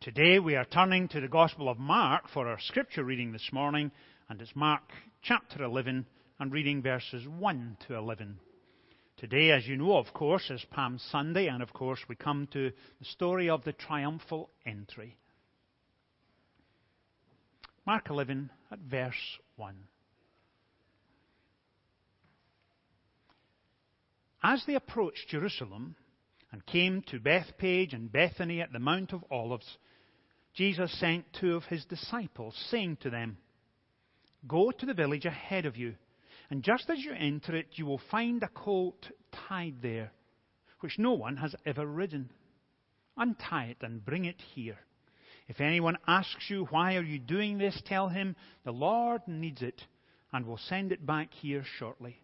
Today we are turning to the Gospel of Mark for our scripture reading this morning, and it's Mark chapter 11 and reading verses 1 to 11. Today, as you know, of course, is Palm Sunday, and of course, we come to the story of the triumphal entry. Mark 11 at verse 1. As they approached Jerusalem and came to Bethphage and Bethany at the Mount of Olives, Jesus sent two of his disciples, saying to them, Go to the village ahead of you, and just as you enter it, you will find a colt tied there, which no one has ever ridden. Untie it and bring it here. If anyone asks you, Why are you doing this? tell him, The Lord needs it, and will send it back here shortly.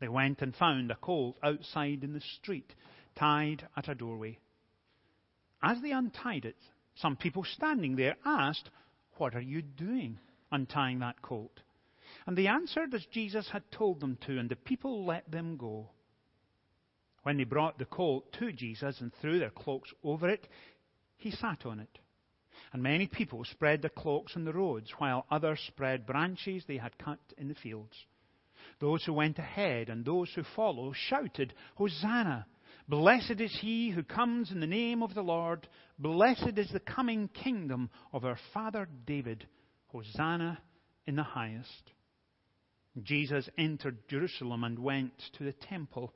They went and found a colt outside in the street, tied at a doorway. As they untied it, some people standing there asked, What are you doing untying that colt? And they answered as Jesus had told them to, and the people let them go. When they brought the colt to Jesus and threw their cloaks over it, he sat on it. And many people spread their cloaks on the roads, while others spread branches they had cut in the fields. Those who went ahead and those who followed shouted, Hosanna! Blessed is he who comes in the name of the Lord. Blessed is the coming kingdom of our father David. Hosanna in the highest. Jesus entered Jerusalem and went to the temple,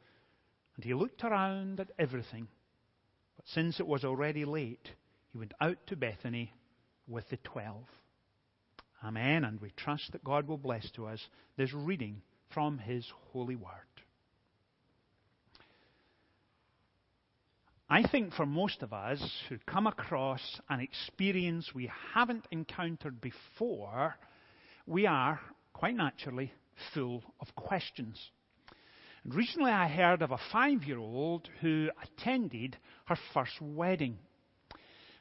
and he looked around at everything. But since it was already late, he went out to Bethany with the twelve. Amen. And we trust that God will bless to us this reading from his holy word. I think for most of us who come across an experience we haven't encountered before, we are, quite naturally, full of questions. And recently I heard of a five year old who attended her first wedding.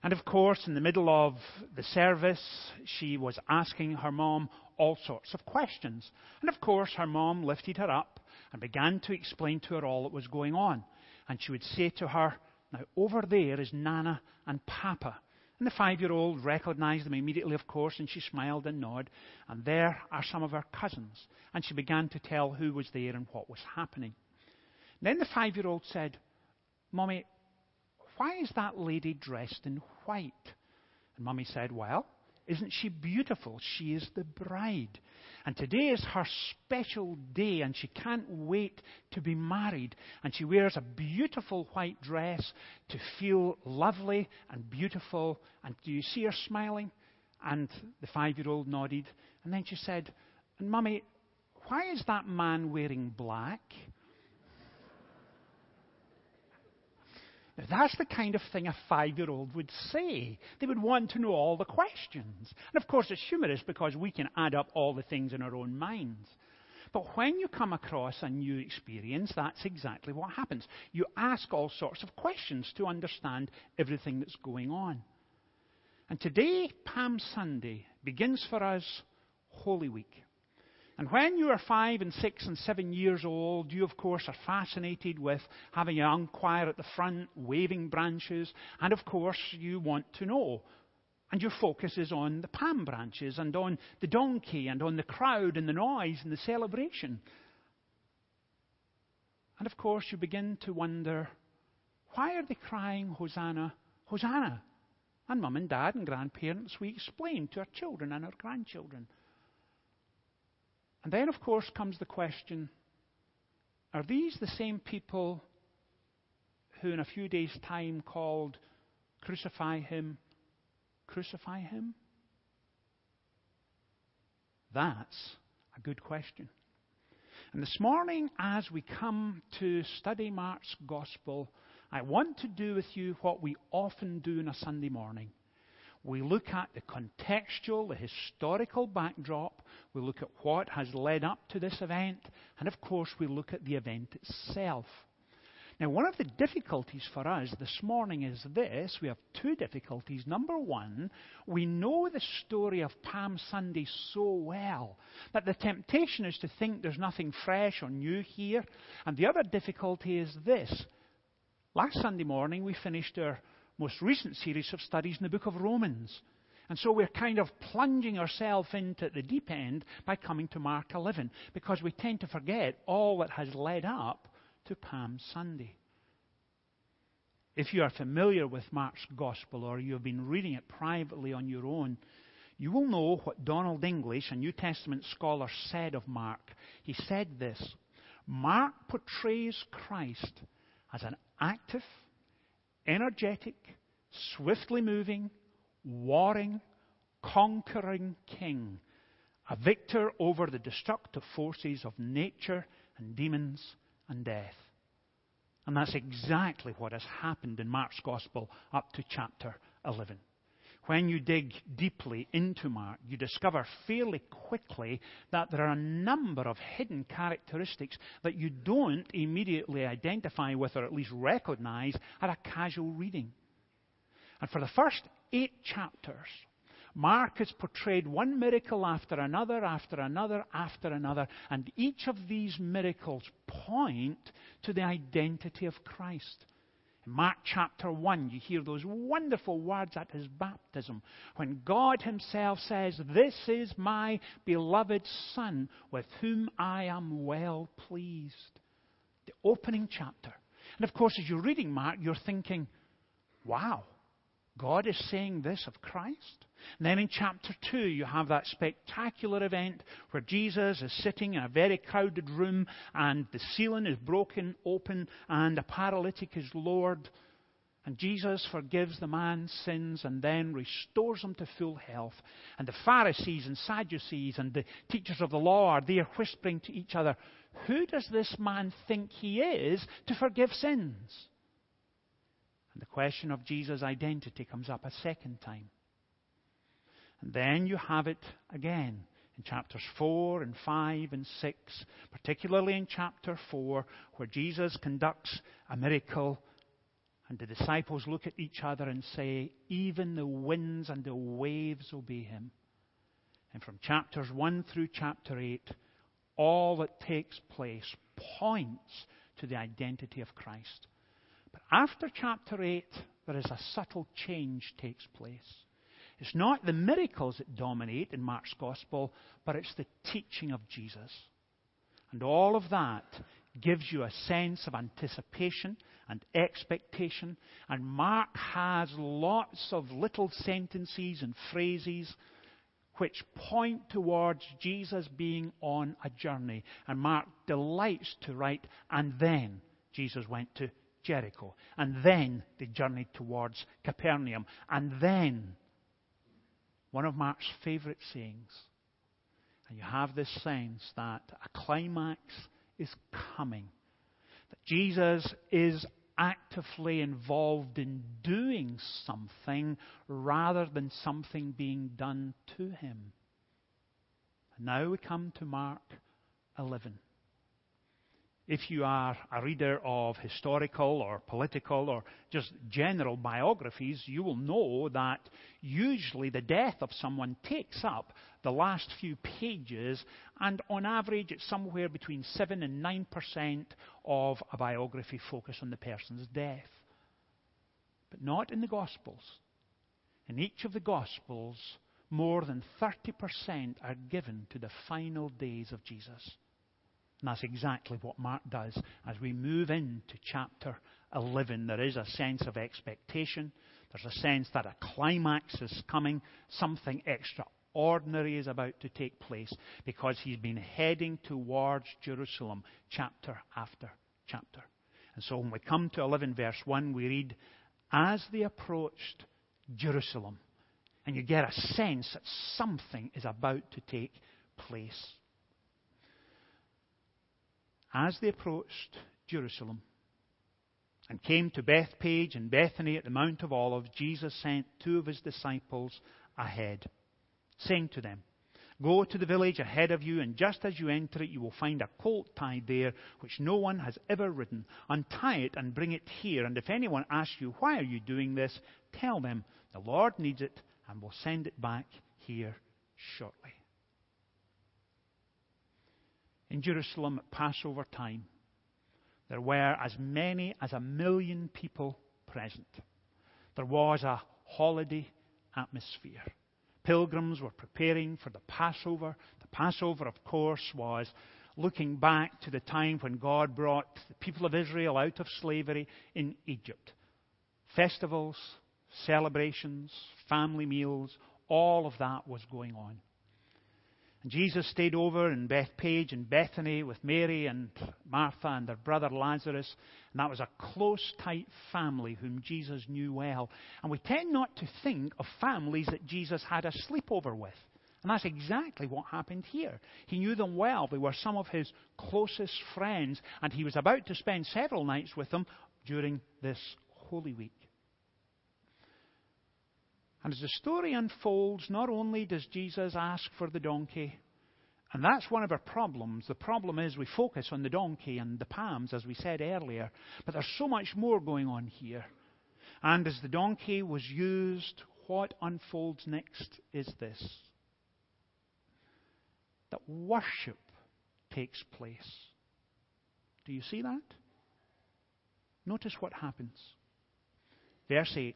And of course, in the middle of the service, she was asking her mom all sorts of questions. And of course, her mom lifted her up and began to explain to her all that was going on. And she would say to her, now, over there is Nana and Papa. And the five year old recognized them immediately, of course, and she smiled and nodded. And there are some of her cousins. And she began to tell who was there and what was happening. then the five year old said, Mummy, why is that lady dressed in white? And Mummy said, Well, isn't she beautiful? She is the bride. And today is her special day, and she can't wait to be married. And she wears a beautiful white dress to feel lovely and beautiful. And do you see her smiling? And the five year old nodded. And then she said, And Mummy, why is that man wearing black? That's the kind of thing a five year old would say. They would want to know all the questions. And of course, it's humorous because we can add up all the things in our own minds. But when you come across a new experience, that's exactly what happens. You ask all sorts of questions to understand everything that's going on. And today, Palm Sunday, begins for us Holy Week. And when you are five and six and seven years old, you, of course, are fascinated with having a young choir at the front, waving branches, and of course, you want to know. And your focus is on the palm branches and on the donkey and on the crowd and the noise and the celebration. And of course, you begin to wonder why are they crying, Hosanna, Hosanna? And mum and dad and grandparents, we explain to our children and our grandchildren. And then, of course, comes the question are these the same people who, in a few days' time, called, Crucify him, crucify him? That's a good question. And this morning, as we come to study Mark's Gospel, I want to do with you what we often do on a Sunday morning. We look at the contextual, the historical backdrop. We look at what has led up to this event. And of course, we look at the event itself. Now, one of the difficulties for us this morning is this. We have two difficulties. Number one, we know the story of Palm Sunday so well that the temptation is to think there's nothing fresh or new here. And the other difficulty is this. Last Sunday morning, we finished our most recent series of studies in the book of Romans. And so we're kind of plunging ourselves into the deep end by coming to Mark 11 because we tend to forget all that has led up to Palm Sunday. If you are familiar with Mark's Gospel or you have been reading it privately on your own, you will know what Donald English, a New Testament scholar, said of Mark. He said this Mark portrays Christ as an active, energetic, swiftly moving, warring, conquering king, a victor over the destructive forces of nature and demons and death. And that's exactly what has happened in Mark's Gospel up to chapter 11. When you dig deeply into Mark, you discover fairly quickly that there are a number of hidden characteristics that you don't immediately identify with or at least recognize at a casual reading. And for the first eight chapters, Mark has portrayed one miracle after another, after another, after another, and each of these miracles point to the identity of Christ. Mark chapter 1, you hear those wonderful words at his baptism when God himself says, This is my beloved Son with whom I am well pleased. The opening chapter. And of course, as you're reading Mark, you're thinking, Wow, God is saying this of Christ? And then in chapter 2, you have that spectacular event where Jesus is sitting in a very crowded room and the ceiling is broken open and a paralytic is lowered. And Jesus forgives the man's sins and then restores him to full health. And the Pharisees and Sadducees and the teachers of the law are there whispering to each other, Who does this man think he is to forgive sins? And the question of Jesus' identity comes up a second time. And then you have it again in chapters 4 and 5 and 6, particularly in chapter 4, where Jesus conducts a miracle and the disciples look at each other and say, Even the winds and the waves obey him. And from chapters 1 through chapter 8, all that takes place points to the identity of Christ. But after chapter 8, there is a subtle change takes place. It's not the miracles that dominate in Mark's gospel, but it's the teaching of Jesus. And all of that gives you a sense of anticipation and expectation. And Mark has lots of little sentences and phrases which point towards Jesus being on a journey. And Mark delights to write, and then Jesus went to Jericho. And then they journeyed towards Capernaum. And then one of Mark's favorite sayings. And you have this sense that a climax is coming. That Jesus is actively involved in doing something rather than something being done to him. And now we come to Mark 11. If you are a reader of historical or political or just general biographies, you will know that usually the death of someone takes up the last few pages, and on average, it's somewhere between 7 and 9% of a biography focus on the person's death. But not in the Gospels. In each of the Gospels, more than 30% are given to the final days of Jesus. And that's exactly what Mark does. As we move into chapter 11, there is a sense of expectation. There's a sense that a climax is coming. Something extraordinary is about to take place because he's been heading towards Jerusalem chapter after chapter. And so when we come to 11 verse 1, we read, As they approached Jerusalem, and you get a sense that something is about to take place as they approached Jerusalem and came to Bethphage and Bethany at the Mount of Olives, Jesus sent two of his disciples ahead, saying to them, Go to the village ahead of you, and just as you enter it, you will find a colt tied there, which no one has ever ridden. Untie it and bring it here. And if anyone asks you, Why are you doing this? tell them, The Lord needs it, and will send it back here shortly in Jerusalem at Passover time, there were as many as a million people present. There was a holiday atmosphere. Pilgrims were preparing for the Passover. The Passover, of course, was looking back to the time when God brought the people of Israel out of slavery in Egypt. Festivals, celebrations, family meals, all of that was going on. And Jesus stayed over in Bethphage and Bethany with Mary and Martha and their brother Lazarus. And that was a close, tight family whom Jesus knew well. And we tend not to think of families that Jesus had a sleepover with. And that's exactly what happened here. He knew them well. They were some of his closest friends. And he was about to spend several nights with them during this Holy Week. And as the story unfolds, not only does Jesus ask for the donkey, and that's one of our problems. The problem is we focus on the donkey and the palms, as we said earlier, but there's so much more going on here. And as the donkey was used, what unfolds next is this that worship takes place. Do you see that? Notice what happens. Verse 8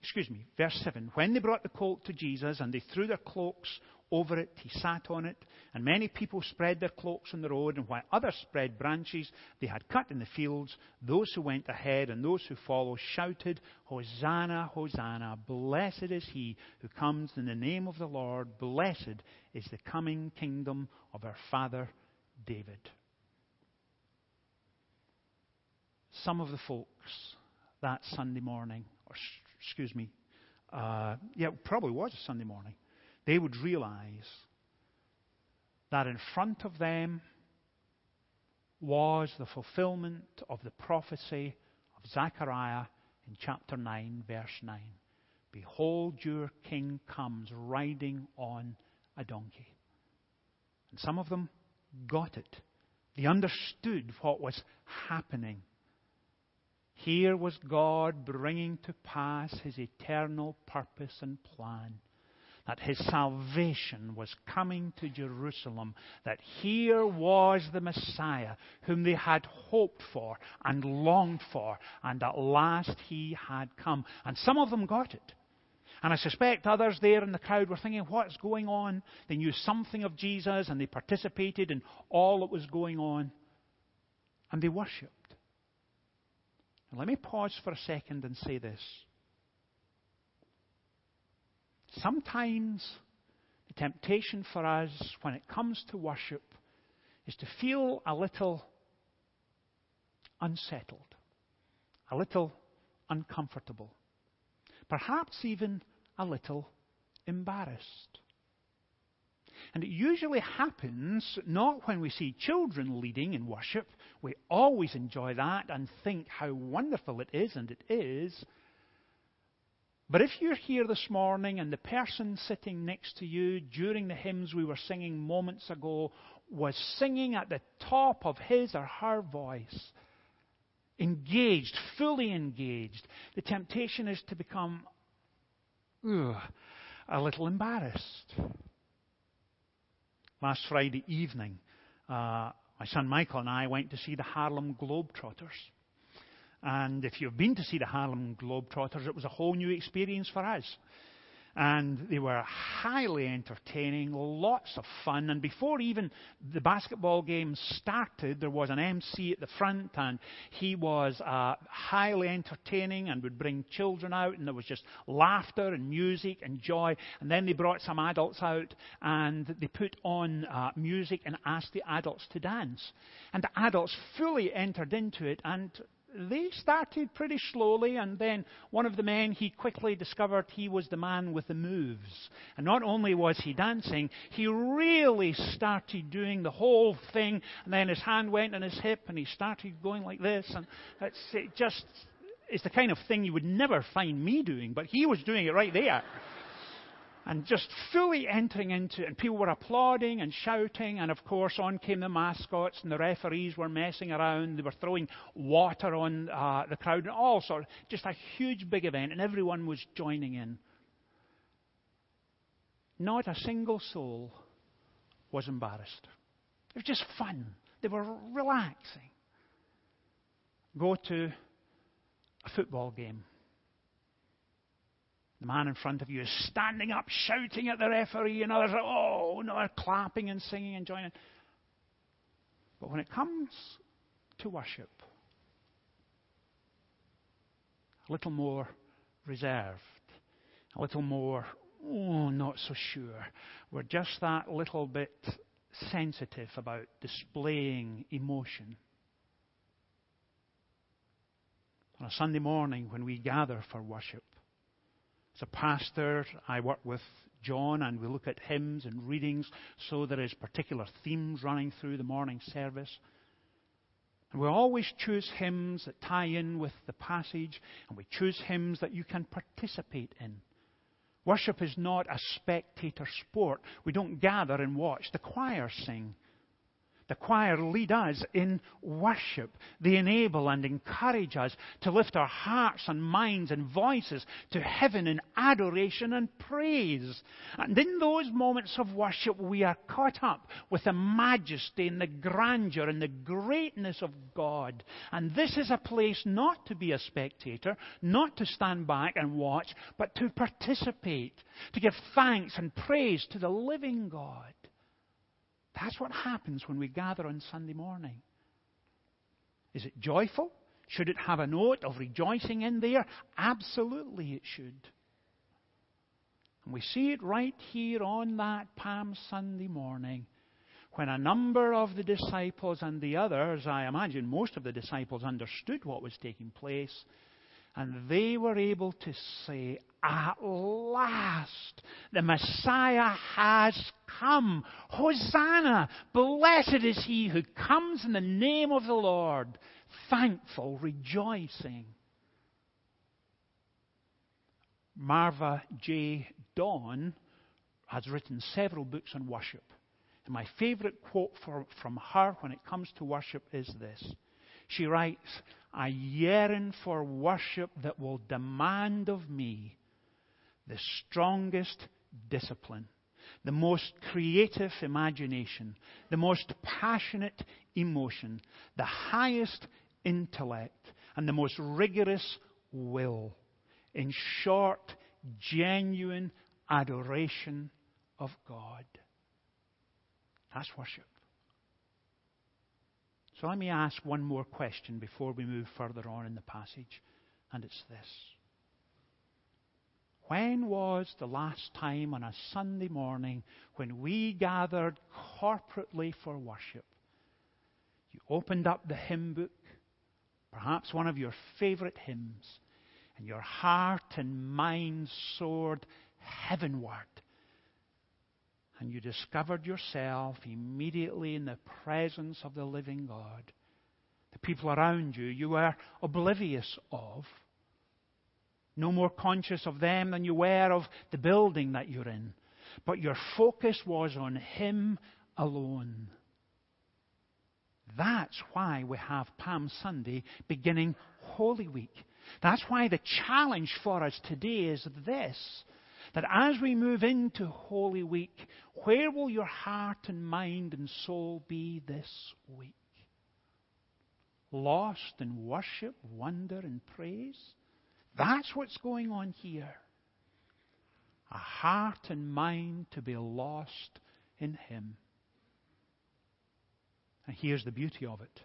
excuse me, verse 7. When they brought the colt to Jesus and they threw their cloaks over it, he sat on it, and many people spread their cloaks on the road, and while others spread branches they had cut in the fields, those who went ahead and those who followed shouted, Hosanna, Hosanna, blessed is he who comes in the name of the Lord, blessed is the coming kingdom of our father David. Some of the folks that Sunday morning, or excuse me, uh, yeah, probably was a Sunday morning, they would realize that in front of them was the fulfillment of the prophecy of Zechariah in chapter 9, verse 9. Behold, your king comes riding on a donkey. And some of them got it. They understood what was happening here was God bringing to pass his eternal purpose and plan. That his salvation was coming to Jerusalem. That here was the Messiah whom they had hoped for and longed for. And at last he had come. And some of them got it. And I suspect others there in the crowd were thinking, what's going on? They knew something of Jesus and they participated in all that was going on. And they worshipped. Now, let me pause for a second and say this. Sometimes the temptation for us when it comes to worship is to feel a little unsettled, a little uncomfortable, perhaps even a little embarrassed. And it usually happens not when we see children leading in worship. We always enjoy that and think how wonderful it is, and it is. But if you're here this morning and the person sitting next to you during the hymns we were singing moments ago was singing at the top of his or her voice, engaged, fully engaged, the temptation is to become ugh, a little embarrassed last Friday evening, uh, my son Michael and I went to see the Harlem Globetrotters. And if you've been to see the Harlem Globetrotters, it was a whole new experience for us and they were highly entertaining, lots of fun. And before even the basketball game started, there was an MC at the front, and he was uh, highly entertaining and would bring children out, and there was just laughter and music and joy. And then they brought some adults out, and they put on uh, music and asked the adults to dance. And the adults fully entered into it, and they started pretty slowly, and then one of the men, he quickly discovered he was the man with the moves. And not only was he dancing, he really started doing the whole thing, and then his hand went on his hip, and he started going like this, and it's it just, it's the kind of thing you would never find me doing, but he was doing it right there and just fully entering into it. And people were applauding and shouting, and of course, on came the mascots, and the referees were messing around. They were throwing water on uh, the crowd, and all sorts. Just a huge, big event, and everyone was joining in. Not a single soul was embarrassed. It was just fun. They were relaxing. Go to a football game man in front of you is standing up, shouting at the referee, and others are, oh, no, are clapping and singing and joining. But when it comes to worship, a little more reserved, a little more, oh, not so sure. We're just that little bit sensitive about displaying emotion. On a Sunday morning when we gather for worship, as a pastor, I work with John and we look at hymns and readings so there is particular themes running through the morning service. And we always choose hymns that tie in with the passage, and we choose hymns that you can participate in. Worship is not a spectator sport. We don't gather and watch the choir sing. The choir lead us in worship. They enable and encourage us to lift our hearts and minds and voices to heaven in adoration and praise. And in those moments of worship, we are caught up with the majesty and the grandeur and the greatness of God. And this is a place not to be a spectator, not to stand back and watch, but to participate, to give thanks and praise to the living God. That's what happens when we gather on Sunday morning. Is it joyful? Should it have a note of rejoicing in there? Absolutely it should. And we see it right here on that Palm Sunday morning when a number of the disciples and the others, I imagine most of the disciples understood what was taking place, and they were able to say, At last, the Messiah has come. Hosanna! Blessed is he who comes in the name of the Lord. Thankful, rejoicing. Marva J. Dawn has written several books on worship. And my favorite quote for, from her when it comes to worship is this. She writes, I yearn for worship that will demand of me the strongest discipline, the most creative imagination, the most passionate emotion, the highest intellect, and the most rigorous will. In short, genuine adoration of God. That's worship. So let me ask one more question before we move further on in the passage, and it's this. When was the last time on a Sunday morning when we gathered corporately for worship? You opened up the hymn book, perhaps one of your favorite hymns, and your heart and mind soared heavenward and you discovered yourself immediately in the presence of the living God. The people around you, you were oblivious of. No more conscious of them than you were of the building that you're in. But your focus was on Him alone. That's why we have Palm Sunday beginning Holy Week. That's why the challenge for us today is this that as we move into Holy Week, where will your heart and mind and soul be this week? Lost in worship, wonder, and praise? That's what's going on here. A heart and mind to be lost in Him. And here's the beauty of it.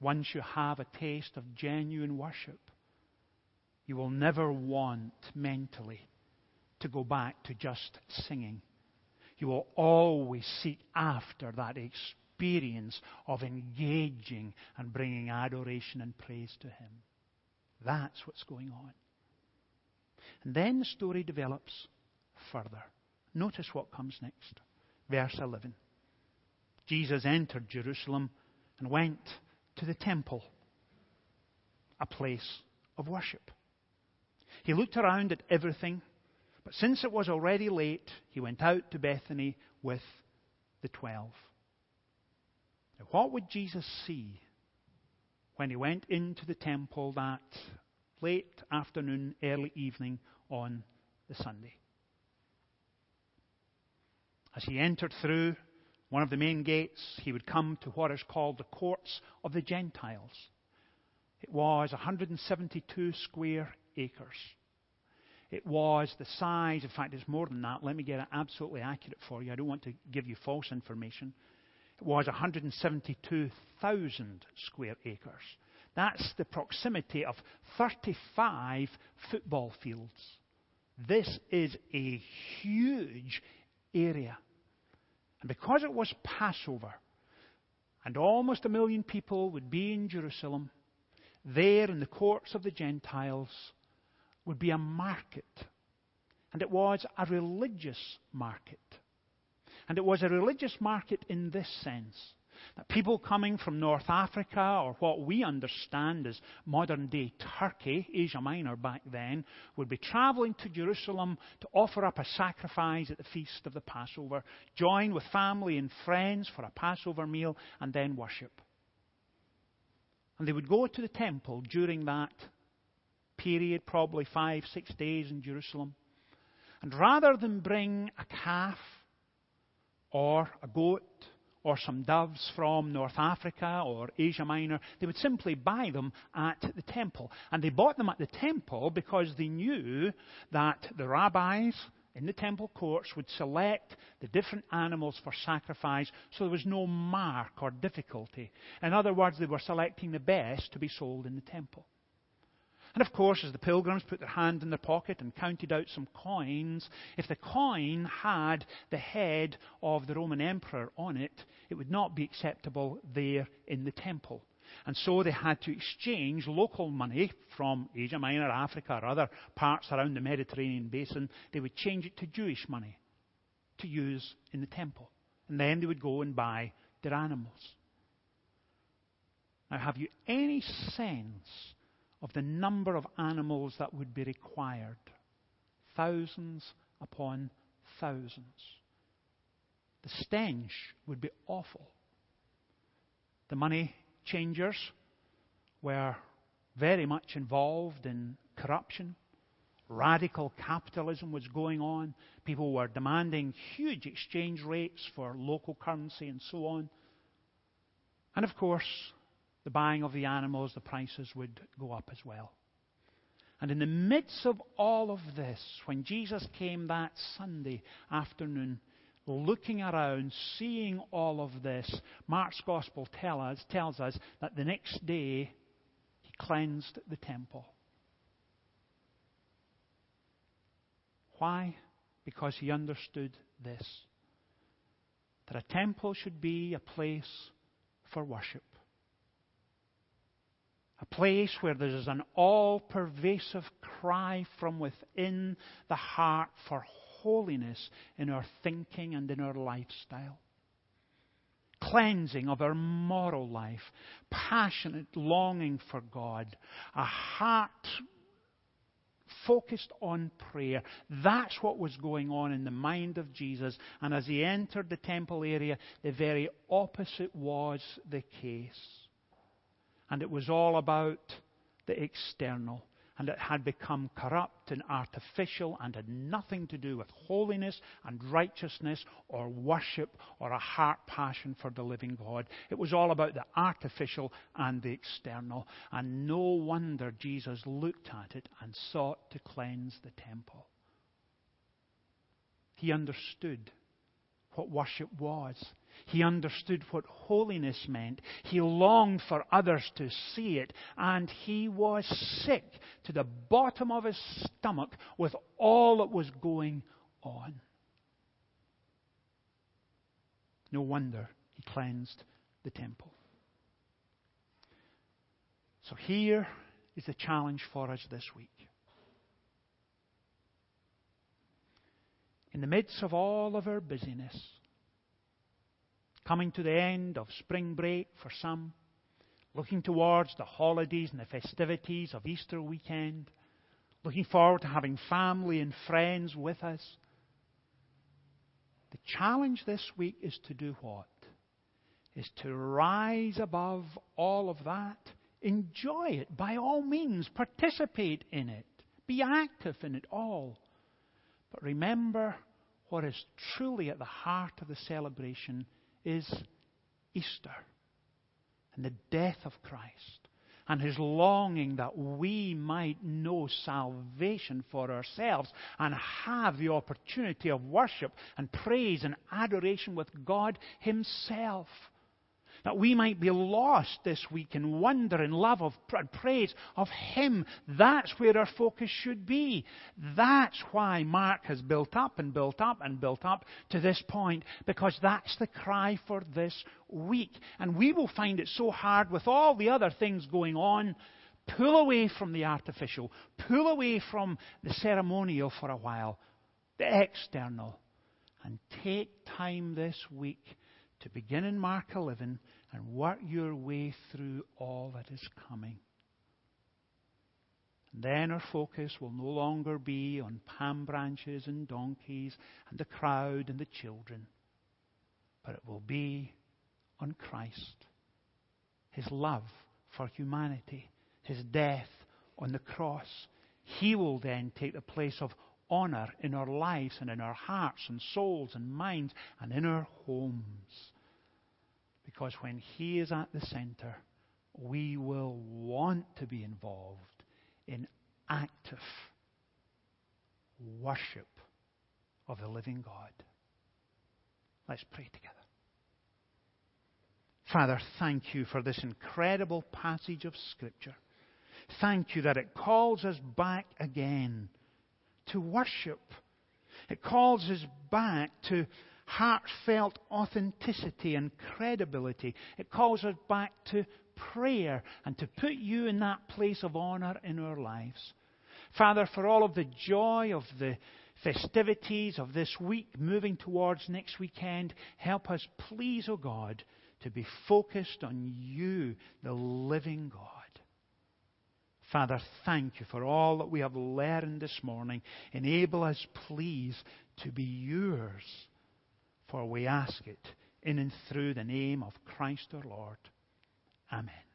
Once you have a taste of genuine worship, you will never want mentally to go back to just singing. You will always seek after that experience of engaging and bringing adoration and praise to Him. That's what's going on. And then the story develops further. Notice what comes next. Verse 11. Jesus entered Jerusalem and went to the temple, a place of worship. He looked around at everything, but since it was already late, he went out to Bethany with the twelve. Now, what would Jesus see when he went into the temple that late afternoon, early evening on the Sunday? As he entered through one of the main gates, he would come to what is called the courts of the Gentiles. It was 172 square acres. It was the size, in fact, it's more than that. Let me get it absolutely accurate for you. I don't want to give you false information. It was 172,000 square acres. That's the proximity of 35 football fields. This is a huge area. And because it was Passover, and almost a million people would be in Jerusalem, there in the courts of the Gentiles would be a market. And it was a religious market. And it was a religious market in this sense that people coming from North Africa, or what we understand as modern day Turkey, Asia Minor back then, would be traveling to Jerusalem to offer up a sacrifice at the feast of the Passover, join with family and friends for a Passover meal, and then worship. And they would go to the temple during that period, probably five, six days in Jerusalem. And rather than bring a calf or a goat or some doves from North Africa or Asia Minor, they would simply buy them at the temple. And they bought them at the temple because they knew that the rabbis in the temple courts would select the different animals for sacrifice so there was no mark or difficulty. In other words, they were selecting the best to be sold in the temple. And of course, as the pilgrims put their hand in their pocket and counted out some coins, if the coin had the head of the Roman emperor on it, it would not be acceptable there in the temple. And so they had to exchange local money from Asia Minor, Africa, or other parts around the Mediterranean basin. They would change it to Jewish money to use in the temple. And then they would go and buy their animals. Now, have you any sense of the number of animals that would be required. Thousands upon thousands. The stench would be awful. The money changers were very much involved in corruption. Radical capitalism was going on. People were demanding huge exchange rates for local currency and so on. And of course, the buying of the animals, the prices would go up as well. And in the midst of all of this, when Jesus came that Sunday afternoon, looking around, seeing all of this, Mark's Gospel tell us, tells us that the next day he cleansed the temple. Why? Because he understood this that a temple should be a place for worship a place where there is an all pervasive cry from within the heart for holiness in our thinking and in our lifestyle. Cleansing of our moral life, passionate longing for God, a heart focused on prayer. That's what was going on in the mind of Jesus. And as he entered the temple area, the very opposite was the case and it was all about the external. And it had become corrupt and artificial and had nothing to do with holiness and righteousness or worship or a heart passion for the living God. It was all about the artificial and the external. And no wonder Jesus looked at it and sought to cleanse the temple. He understood what worship was. He understood what holiness meant. He longed for others to see it. And he was sick to the bottom of his stomach with all that was going on. No wonder he cleansed the temple. So here is the challenge for us this week. In the midst of all of our busyness, coming to the end of spring break for some, looking towards the holidays and the festivities of Easter weekend, looking forward to having family and friends with us. The challenge this week is to do what? Is to rise above all of that. Enjoy it by all means. Participate in it. Be active in it all. But remember what is truly at the heart of the celebration is Easter and the death of Christ and his longing that we might know salvation for ourselves and have the opportunity of worship and praise and adoration with God himself. That we might be lost this week in wonder and love of and praise of Him. That's where our focus should be. That's why Mark has built up and built up and built up to this point, because that's the cry for this week. And we will find it so hard with all the other things going on. Pull away from the artificial, pull away from the ceremonial for a while, the external, and take time this week to begin in Mark 11 and work your way through all that is coming. And then our focus will no longer be on palm branches and donkeys and the crowd and the children, but it will be on Christ, His love for humanity, His death on the cross. He will then take the place of honor in our lives and in our hearts and souls and minds and in our homes. Because when He is at the center, we will want to be involved in active worship of the living God. Let's pray together. Father, thank you for this incredible passage of Scripture. Thank you that it calls us back again to worship. It calls us back to heartfelt authenticity and credibility. It calls us back to prayer and to put you in that place of honor in our lives. Father, for all of the joy of the festivities of this week moving towards next weekend, help us, please, O oh God, to be focused on you, the living God. Father, thank you for all that we have learned this morning. Enable us, please, to be yours, for we ask it in and through the name of Christ our Lord. Amen.